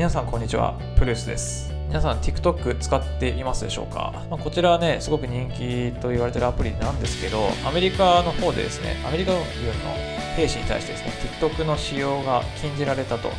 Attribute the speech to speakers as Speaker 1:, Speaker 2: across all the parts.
Speaker 1: 皆さんこんにちは。プルースです。皆さん TikTok 使っていますでしょうか、まあ、こちらはねすごく人気と言われてるアプリなんですけどアメリカの方でですねアメリカ軍の兵士に対してですね TikTok の使用が禁じられたという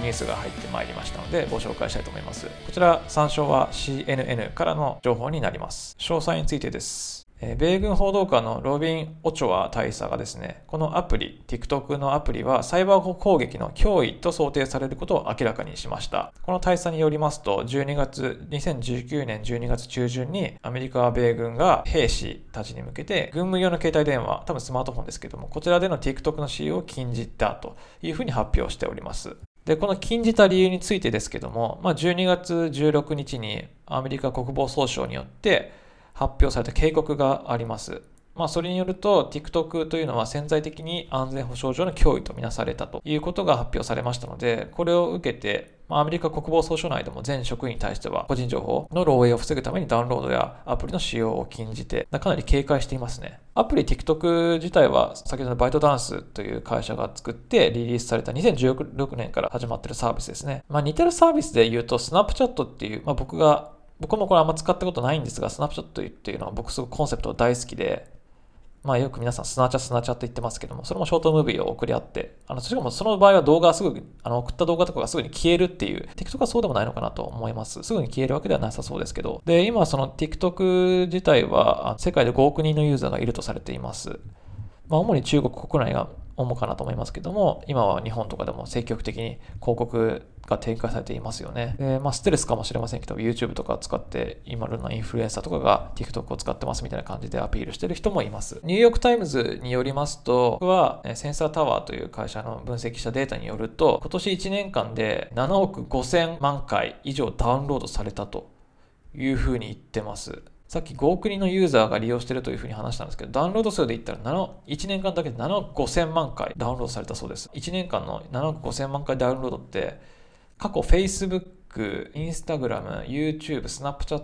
Speaker 1: ニュースが入ってまいりましたのでご紹介したいと思います。こちら参照は CNN からの情報になります。詳細についてです。米軍報道官のロビン・オチョア大佐がですね、このアプリ、TikTok のアプリはサイバー攻撃の脅威と想定されることを明らかにしました。この大佐によりますと、12月、2019年12月中旬にアメリカ米軍が兵士たちに向けて、軍務用の携帯電話、多分スマートフォンですけども、こちらでの TikTok の使用を禁じたというふうに発表しております。で、この禁じた理由についてですけども、まあ、12月16日にアメリカ国防総省によって、発表された警告があります。まあ、それによると TikTok というのは潜在的に安全保障上の脅威とみなされたということが発表されましたので、これを受けて、アメリカ国防総省内でも全職員に対しては個人情報の漏洩を防ぐためにダウンロードやアプリの使用を禁じて、かなり警戒していますね。アプリ TikTok 自体は先ほどのバイトダンスという会社が作ってリリースされた2016年から始まっているサービスですね。まあ、似てるサービスで言うと Snapchat っていう、まあ、僕が僕もこれあんま使ったことないんですが、スナップチャットっていうのは僕すごくコンセプト大好きで、まあよく皆さんスナチャスナチャって言ってますけども、それもショートムービーを送り合って、あの、しかもその場合は動画すぐ、あの、送った動画とかがすぐに消えるっていう、TikTok はそうでもないのかなと思います。すぐに消えるわけではなさそうですけど。で、今その TikTok 自体は世界で5億人のユーザーがいるとされています。まあ主に中国国内が主かなと思いますけども、今は日本とかでも積極的に広告が展開されていますよね。でまあ、ストレスかもしれませんけど、YouTube とか使って、今のインフルエンサーとかが TikTok を使ってますみたいな感じでアピールしてる人もいます。ニューヨークタイムズによりますと、僕はセンサータワーという会社の分析したデータによると、今年1年間で7億5000万回以上ダウンロードされたというふうに言ってます。さっき5億人のユーザーが利用してるというふうに話したんですけど、ダウンロード数で言ったら7、1年間だけで7億5000万回ダウンロードされたそうです。1年間の7億5000万回ダウンロードって、過去 Facebook、Instagram、YouTube、Snapchat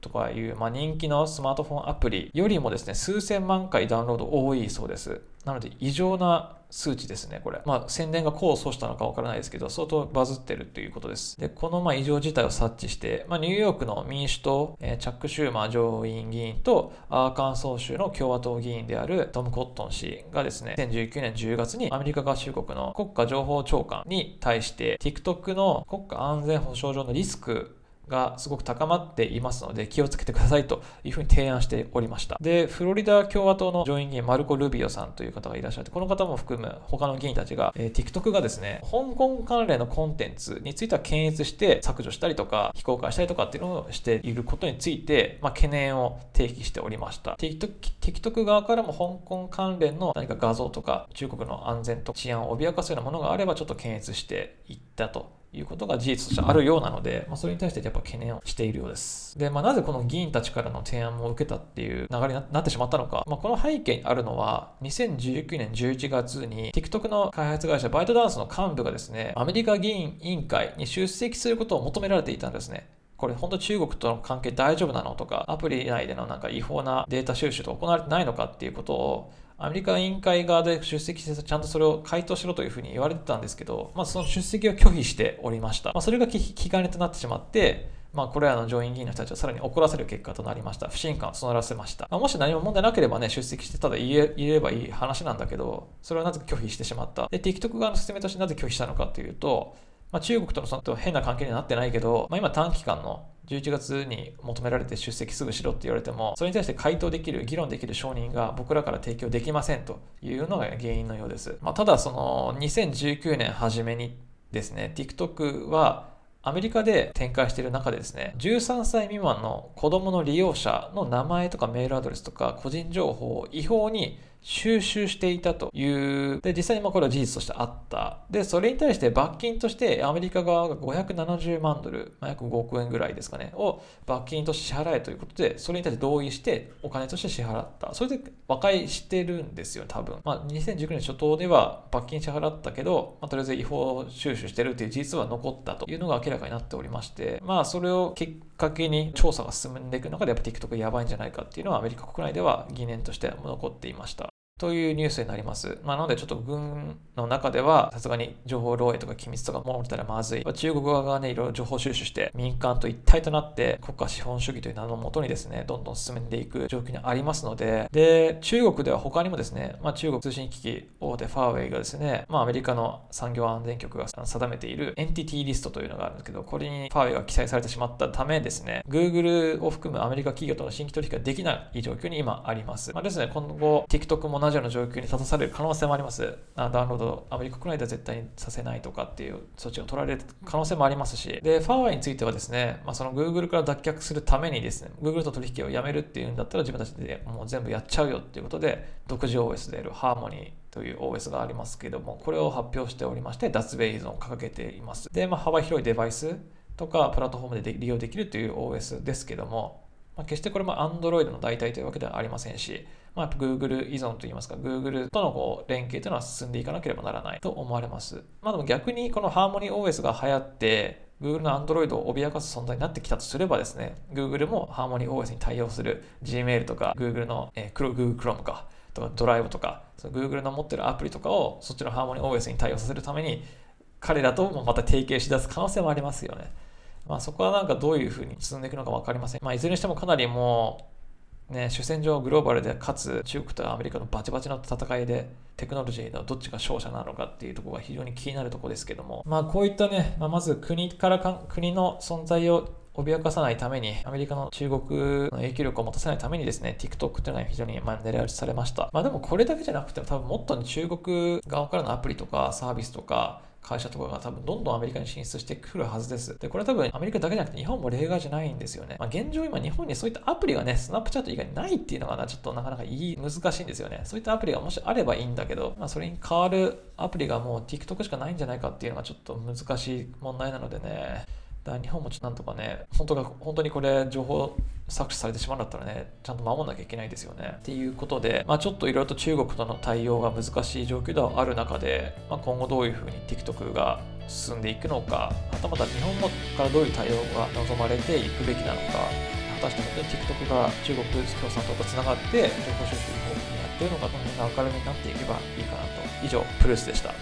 Speaker 1: とかいう、まあ、人気のスマートフォンアプリよりもですね、数千万回ダウンロード多いそうです。なので異常な数値ですね、これ。まあ、宣伝が功を奏したのかわからないですけど、相当バズってるということです。で、このまあ異常事態を察知して、まあ、ニューヨークの民主党、えー、チャック・シューマー上院議員と、アーカンソー州の共和党議員であるトム・コットン氏がですね、2019年10月にアメリカ合衆国の国家情報長官に対して、TikTok の国家安全保障上のリスクがすごく高まっていますので気をつけてくださいというふうに提案しておりました。で、フロリダ共和党の上院議員マルコ・ルビオさんという方がいらっしゃって、この方も含む他の議員たちが、えー、TikTok がですね、香港関連のコンテンツについては検閲して削除したりとか、非公開したりとかっていうのをしていることについて、まあ、懸念を提起しておりました。TikTok, TikTok 側からも香港関連の何か画像とか、中国の安全と治安を脅かすようなものがあれば、ちょっと検閲していったということが事実としてあるようなので、まあ、それに対してやっぱ懸念をしているようです。で、まあ、なぜこの議員たちからの提案を受けたっていう流れになってしまったのか、まあ、この背景にあるのは、2019年11月に TikTok の開発会社バイトダンスの幹部がですね、アメリカ議員委員会に出席することを求められていたんですね。これ本当中国との関係大丈夫なのとか、アプリ内でのなんか違法なデータ収集と行われてないのかっていうことをアメリカ委員会側で出席してちゃんとそれを回答しろというふうに言われてたんですけど、まあ、その出席を拒否しておりました。まあ、それが引き金となってしまって、まあ、これらの上院議員の人たちをさらに怒らせる結果となりました。不信感を募らせました。まあ、もし何も問題なければね、出席してただ言え言えばいい話なんだけど、それはなぜ拒否してしまった。で、TikTok 側の説明としてなぜ拒否したのかというと、まあ、中国とのその変な関係になってないけど、まあ、今短期間の11月に求められて出席すぐしろって言われても、それに対して回答できる、議論できる承認が僕らから提供できませんというのが原因のようです。まあ、ただ、その2019年初めにですね、TikTok はアメリカで展開している中でですね、13歳未満の子供の利用者の名前とかメールアドレスとか個人情報を違法に収集していたという、で、実際にまこれは事実としてあった。で、それに対して罰金としてアメリカ側が570万ドル、まあ、約5億円ぐらいですかね、を罰金として支払えということで、それに対して同意してお金として支払った。それで和解してるんですよ、多分。まあ、2019年初頭では罰金支払ったけど、まあ、とりあえず違法収集してるという事実は残ったというのが明らかになっておりまして、まあ、それを結かけに調査が進んでいく中で、やっぱ TikTok やばいんじゃないかっていうのはアメリカ国内では疑念として残っていました。というニュースになります。まあ、なのでちょっと軍の中では、さすがに情報漏洩とか機密とか守ったらまずい。中国側がね、いろいろ情報収集して、民間と一体となって、国家資本主義という名のもとにですね、どんどん進めていく状況にありますので、で、中国では他にもですね、まあ、中国通信機器大手ファーウェイがですね、まあ、アメリカの産業安全局が定めているエンティティリストというのがあるんですけど、これにファーウェイが記載されてしまったためですね、Google を含むアメリカ企業との新規取引ができない状況に今あります。まあ、ですね、今後 TikTok も同じような状況に立たされる可能性もあります。あダウンロード、アメリカ国内では絶対にさせないとかっていう措置を取られる可能性もありますし、で、ファーウェイについてはですね、まあ、その Google から脱却するためにですね、Google と取引をやめるっていうんだったら自分たちでもう全部やっちゃうよっていうことで、独自 OS であるハーモニーという OS がありますけども、これを発表しておりまして、脱米依存を掲げています。で、まあ、幅広いデバイスとかプラットフォームで利用できるという OS ですけども、まあ、決してこれも Android の代替というわけではありませんし、まあ、Google 依存といいますか、Google とのこう連携というのは進んでいかなければならないと思われます。まあ、でも逆にこの HarmonyOS が流行って、Google の Android を脅かす存在になってきたとすればですね、Google も HarmonyOS に対応する Gmail とか Google の、えー、Google Chrome かとかドライブとか、その Google の持ってるアプリとかをそっちの HarmonyOS に対応させるために彼らともまた提携しだす可能性もありますよね。まあそこはなんかどういうふうに進んでいくのか分かりません。まあいずれにしてもかなりもうね、主戦場グローバルでかつ中国とアメリカのバチバチの戦いでテクノロジーのどっちが勝者なのかっていうところが非常に気になるところですけどもまあこういったね、まあ、まず国からか国の存在を脅かさないために、アメリカの中国の影響力を持たせないためにですね、TikTok っていうのは非常にま狙い撃ちされました。まあでもこれだけじゃなくて多分もっと中国側からのアプリとかサービスとか、会社とかが多分どんどんアメリカに進出してくるはずです。で、これ多分アメリカだけじゃなくて日本も例外じゃないんですよね。まあ、現状今日本にそういったアプリがね、スナップチャット以外にないっていうのがな、ちょっとなかなかいい、難しいんですよね。そういったアプリがもしあればいいんだけど、まあそれに代わるアプリがもう TikTok しかないんじゃないかっていうのがちょっと難しい問題なのでね。だ日本もちょっとなんとかね、本当が本当にこれ情報搾取されてしまうんだったらね、ちゃんと守んなきゃいけないですよね。っていうことで、まあ、ちょっといろいろと中国との対応が難しい状況ではある中で、まあ、今後どういうふうに TikTok が進んでいくのか、はたまた日本からどういう対応が望まれていくべきなのか、果たして本当に TikTok が中国共産党とつながって情報収集をやっているのかというのが明るみになっていけばいいかなと。以上、プルースでした。